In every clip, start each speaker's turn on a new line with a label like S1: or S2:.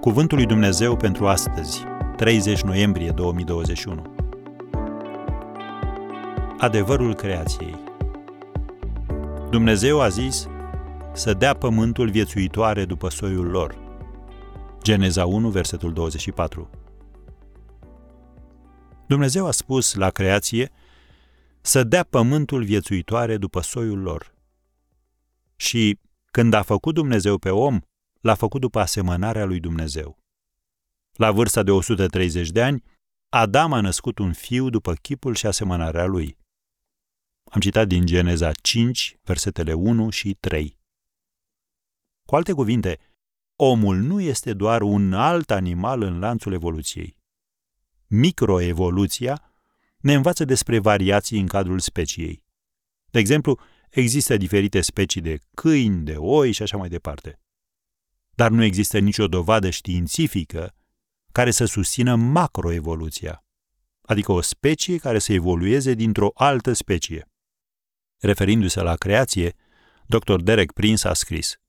S1: Cuvântul lui Dumnezeu pentru astăzi, 30 noiembrie 2021. Adevărul creației. Dumnezeu a zis să dea pământul viețuitoare după soiul lor. Geneza 1, versetul 24. Dumnezeu a spus la creație să dea pământul viețuitoare după soiul lor. Și când a făcut Dumnezeu pe om, l-a făcut după asemănarea lui Dumnezeu. La vârsta de 130 de ani, Adam a născut un fiu după chipul și asemănarea lui. Am citat din Geneza 5, versetele 1 și 3. Cu alte cuvinte, omul nu este doar un alt animal în lanțul evoluției. Microevoluția ne învață despre variații în cadrul speciei. De exemplu, există diferite specii de câini, de oi și așa mai departe. Dar nu există nicio dovadă științifică care să susțină macroevoluția, adică o specie care să evolueze dintr-o altă specie. Referindu-se la creație, dr. Derek Prince a scris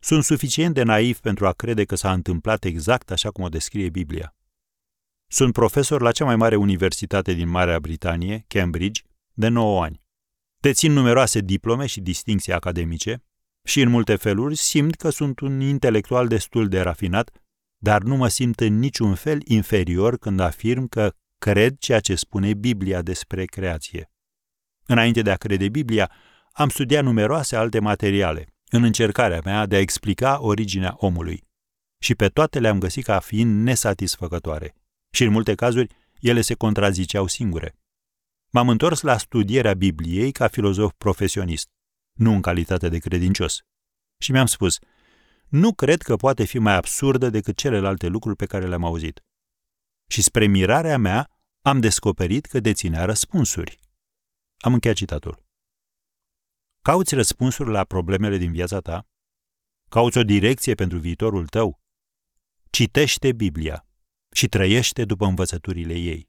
S1: Sunt suficient de naiv pentru a crede că s-a întâmplat exact așa cum o descrie Biblia. Sunt profesor la cea mai mare universitate din Marea Britanie, Cambridge, de 9 ani. Dețin numeroase diplome și distinții academice și, în multe feluri, simt că sunt un intelectual destul de rafinat, dar nu mă simt în niciun fel inferior când afirm că cred ceea ce spune Biblia despre creație. Înainte de a crede Biblia, am studiat numeroase alte materiale, în încercarea mea de a explica originea omului. Și pe toate le-am găsit ca fiind nesatisfăcătoare. Și în multe cazuri, ele se contraziceau singure. M-am întors la studierea Bibliei ca filozof profesionist, nu în calitate de credincios. Și mi-am spus, nu cred că poate fi mai absurdă decât celelalte lucruri pe care le-am auzit. Și spre mirarea mea, am descoperit că deținea răspunsuri. Am încheiat citatul. Cauți răspunsuri la problemele din viața ta? Cauți o direcție pentru viitorul tău? Citește Biblia și trăiește după învățăturile ei.